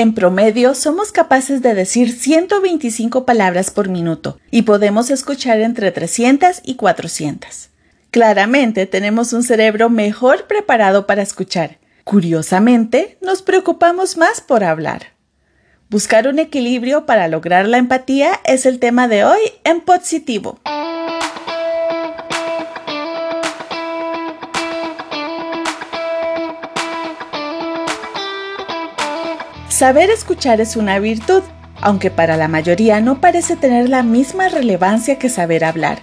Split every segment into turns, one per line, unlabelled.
En promedio, somos capaces de decir 125 palabras por minuto y podemos escuchar entre 300 y 400. Claramente tenemos un cerebro mejor preparado para escuchar. Curiosamente, nos preocupamos más por hablar. Buscar un equilibrio para lograr la empatía es el tema de hoy en Positivo. Saber escuchar es una virtud, aunque para la mayoría no parece tener la misma relevancia que saber hablar.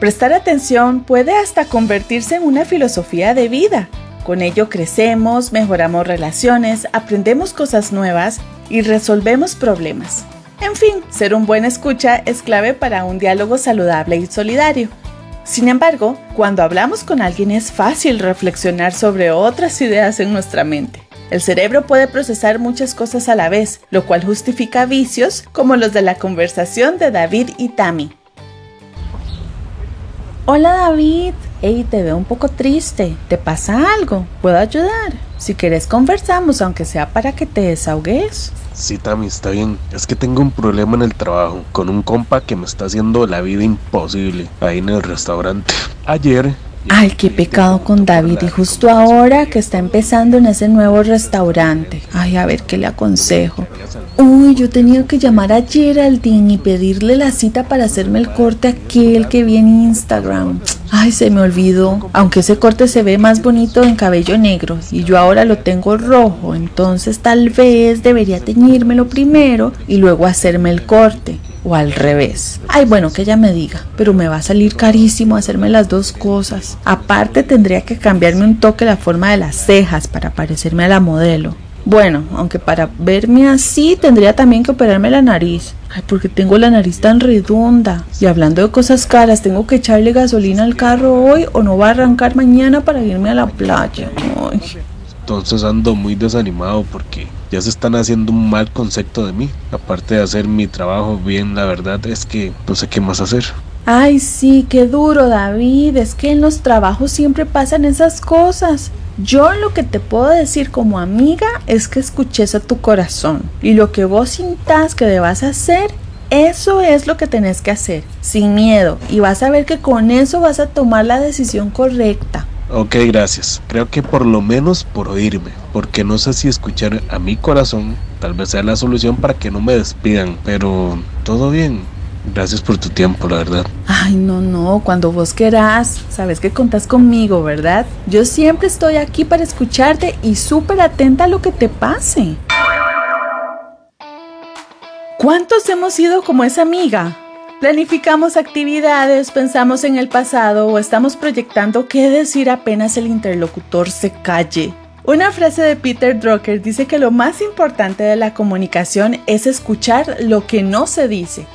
Prestar atención puede hasta convertirse en una filosofía de vida. Con ello crecemos, mejoramos relaciones, aprendemos cosas nuevas y resolvemos problemas. En fin, ser un buen escucha es clave para un diálogo saludable y solidario. Sin embargo, cuando hablamos con alguien es fácil reflexionar sobre otras ideas en nuestra mente. El cerebro puede procesar muchas cosas a la vez, lo cual justifica vicios como los de la conversación de David y Tammy. Hola David, hey, te veo un poco triste. ¿Te pasa algo? ¿Puedo ayudar? Si quieres conversamos, aunque sea para que te desahogues.
Sí, Tammy, está bien. Es que tengo un problema en el trabajo con un compa que me está haciendo la vida imposible ahí en el restaurante. Ayer
Ay, qué pecado con David y justo ahora que está empezando en ese nuevo restaurante. Ay, a ver qué le aconsejo. Uy, yo tenía que llamar a Geraldine y pedirle la cita para hacerme el corte aquel que vi en Instagram. Ay, se me olvidó. Aunque ese corte se ve más bonito en cabello negro y yo ahora lo tengo rojo, entonces tal vez debería teñírmelo primero y luego hacerme el corte o al revés. Ay, bueno, que ella me diga, pero me va a salir carísimo hacerme las dos cosas. Aparte tendría que cambiarme un toque la forma de las cejas para parecerme a la modelo. Bueno, aunque para verme así tendría también que operarme la nariz. Porque tengo la nariz tan redonda. Y hablando de cosas caras, tengo que echarle gasolina al carro hoy o no va a arrancar mañana para irme a la playa. Ay.
Entonces ando muy desanimado porque ya se están haciendo un mal concepto de mí. Aparte de hacer mi trabajo bien, la verdad es que no sé qué más hacer.
Ay, sí, qué duro, David. Es que en los trabajos siempre pasan esas cosas. Yo lo que te puedo decir como amiga es que escuches a tu corazón y lo que vos sintas que debas hacer, eso es lo que tenés que hacer, sin miedo, y vas a ver que con eso vas a tomar la decisión correcta.
Ok, gracias. Creo que por lo menos por oírme, porque no sé si escuchar a mi corazón tal vez sea la solución para que no me despidan, pero todo bien. Gracias por tu tiempo, la verdad.
Ay, no, no, cuando vos querás, sabes que contás conmigo, ¿verdad? Yo siempre estoy aquí para escucharte y súper atenta a lo que te pase. ¿Cuántos hemos sido como esa amiga? Planificamos actividades, pensamos en el pasado o estamos proyectando qué decir apenas el interlocutor se calle. Una frase de Peter Drucker dice que lo más importante de la comunicación es escuchar lo que no se dice.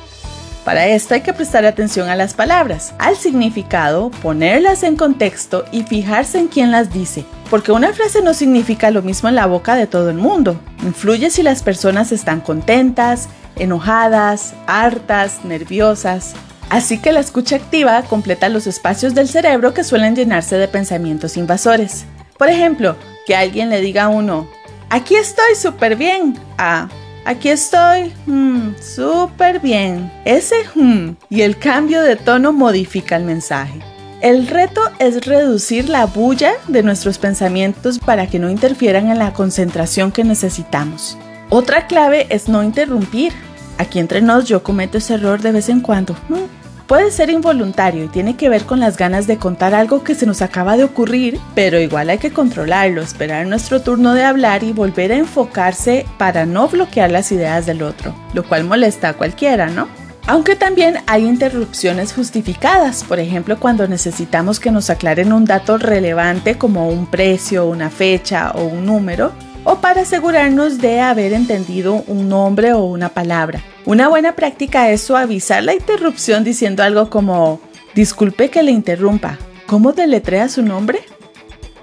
Para esto hay que prestar atención a las palabras, al significado, ponerlas en contexto y fijarse en quién las dice, porque una frase no significa lo mismo en la boca de todo el mundo. Influye si las personas están contentas, enojadas, hartas, nerviosas. Así que la escucha activa completa los espacios del cerebro que suelen llenarse de pensamientos invasores. Por ejemplo, que alguien le diga a uno, aquí estoy súper bien, a aquí estoy mm, súper bien. Ese hmm y el cambio de tono modifica el mensaje. El reto es reducir la bulla de nuestros pensamientos para que no interfieran en la concentración que necesitamos. Otra clave es no interrumpir. Aquí entre nos yo cometo ese error de vez en cuando. Mm, puede ser involuntario y tiene que ver con las ganas de contar algo que se nos acaba de ocurrir, pero igual hay que controlarlo, esperar nuestro turno de hablar y volver a enfocarse para no bloquear las ideas del otro, lo cual molesta a cualquiera, ¿no? Aunque también hay interrupciones justificadas, por ejemplo cuando necesitamos que nos aclaren un dato relevante como un precio, una fecha o un número, o para asegurarnos de haber entendido un nombre o una palabra. Una buena práctica es suavizar la interrupción diciendo algo como, disculpe que le interrumpa, ¿cómo deletrea su nombre?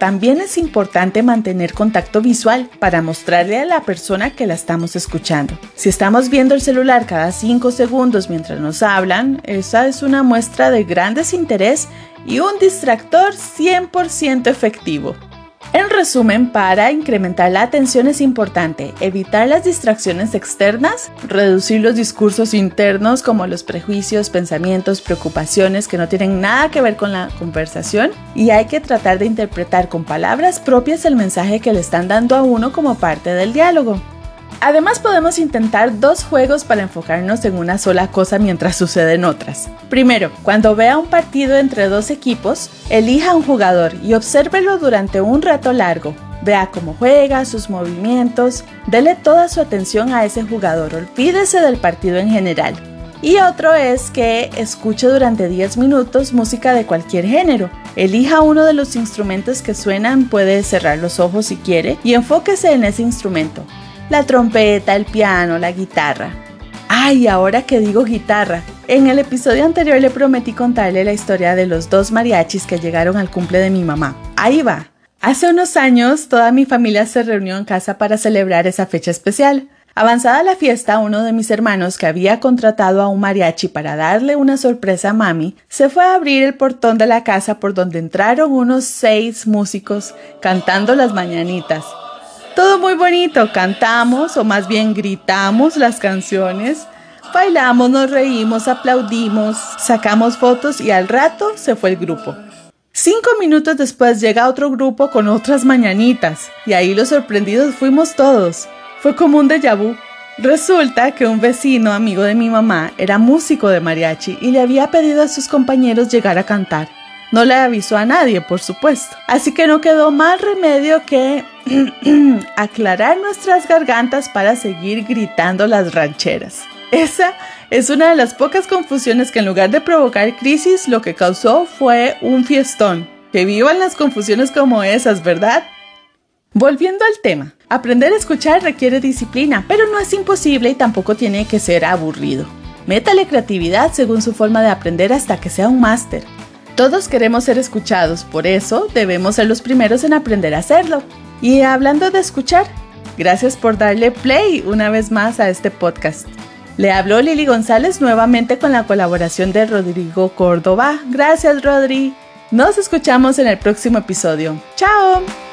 También es importante mantener contacto visual para mostrarle a la persona que la estamos escuchando. Si estamos viendo el celular cada 5 segundos mientras nos hablan, esa es una muestra de gran desinterés y un distractor 100% efectivo. En resumen, para incrementar la atención es importante evitar las distracciones externas, reducir los discursos internos como los prejuicios, pensamientos, preocupaciones que no tienen nada que ver con la conversación y hay que tratar de interpretar con palabras propias el mensaje que le están dando a uno como parte del diálogo. Además podemos intentar dos juegos para enfocarnos en una sola cosa mientras suceden otras. Primero, cuando vea un partido entre dos equipos, elija un jugador y obsérvelo durante un rato largo. Vea cómo juega, sus movimientos, dele toda su atención a ese jugador, olvídese del partido en general. Y otro es que escuche durante 10 minutos música de cualquier género. Elija uno de los instrumentos que suenan, puede cerrar los ojos si quiere, y enfóquese en ese instrumento la trompeta, el piano, la guitarra. Ay, ahora que digo guitarra, en el episodio anterior le prometí contarle la historia de los dos mariachis que llegaron al cumple de mi mamá. Ahí va. Hace unos años toda mi familia se reunió en casa para celebrar esa fecha especial. Avanzada la fiesta, uno de mis hermanos que había contratado a un mariachi para darle una sorpresa a mami, se fue a abrir el portón de la casa por donde entraron unos seis músicos cantando las mañanitas. Todo muy bonito, cantamos o más bien gritamos las canciones, bailamos, nos reímos, aplaudimos, sacamos fotos y al rato se fue el grupo. Cinco minutos después llega otro grupo con otras mañanitas y ahí los sorprendidos fuimos todos. Fue como un déjà vu. Resulta que un vecino amigo de mi mamá era músico de mariachi y le había pedido a sus compañeros llegar a cantar. No le avisó a nadie, por supuesto. Así que no quedó más remedio que aclarar nuestras gargantas para seguir gritando las rancheras. Esa es una de las pocas confusiones que en lugar de provocar crisis lo que causó fue un fiestón. Que vivan las confusiones como esas, ¿verdad? Volviendo al tema, aprender a escuchar requiere disciplina, pero no es imposible y tampoco tiene que ser aburrido. Métale creatividad según su forma de aprender hasta que sea un máster. Todos queremos ser escuchados, por eso debemos ser los primeros en aprender a hacerlo. Y hablando de escuchar, gracias por darle play una vez más a este podcast. Le habló Lili González nuevamente con la colaboración de Rodrigo Córdoba. Gracias, Rodri. Nos escuchamos en el próximo episodio. ¡Chao!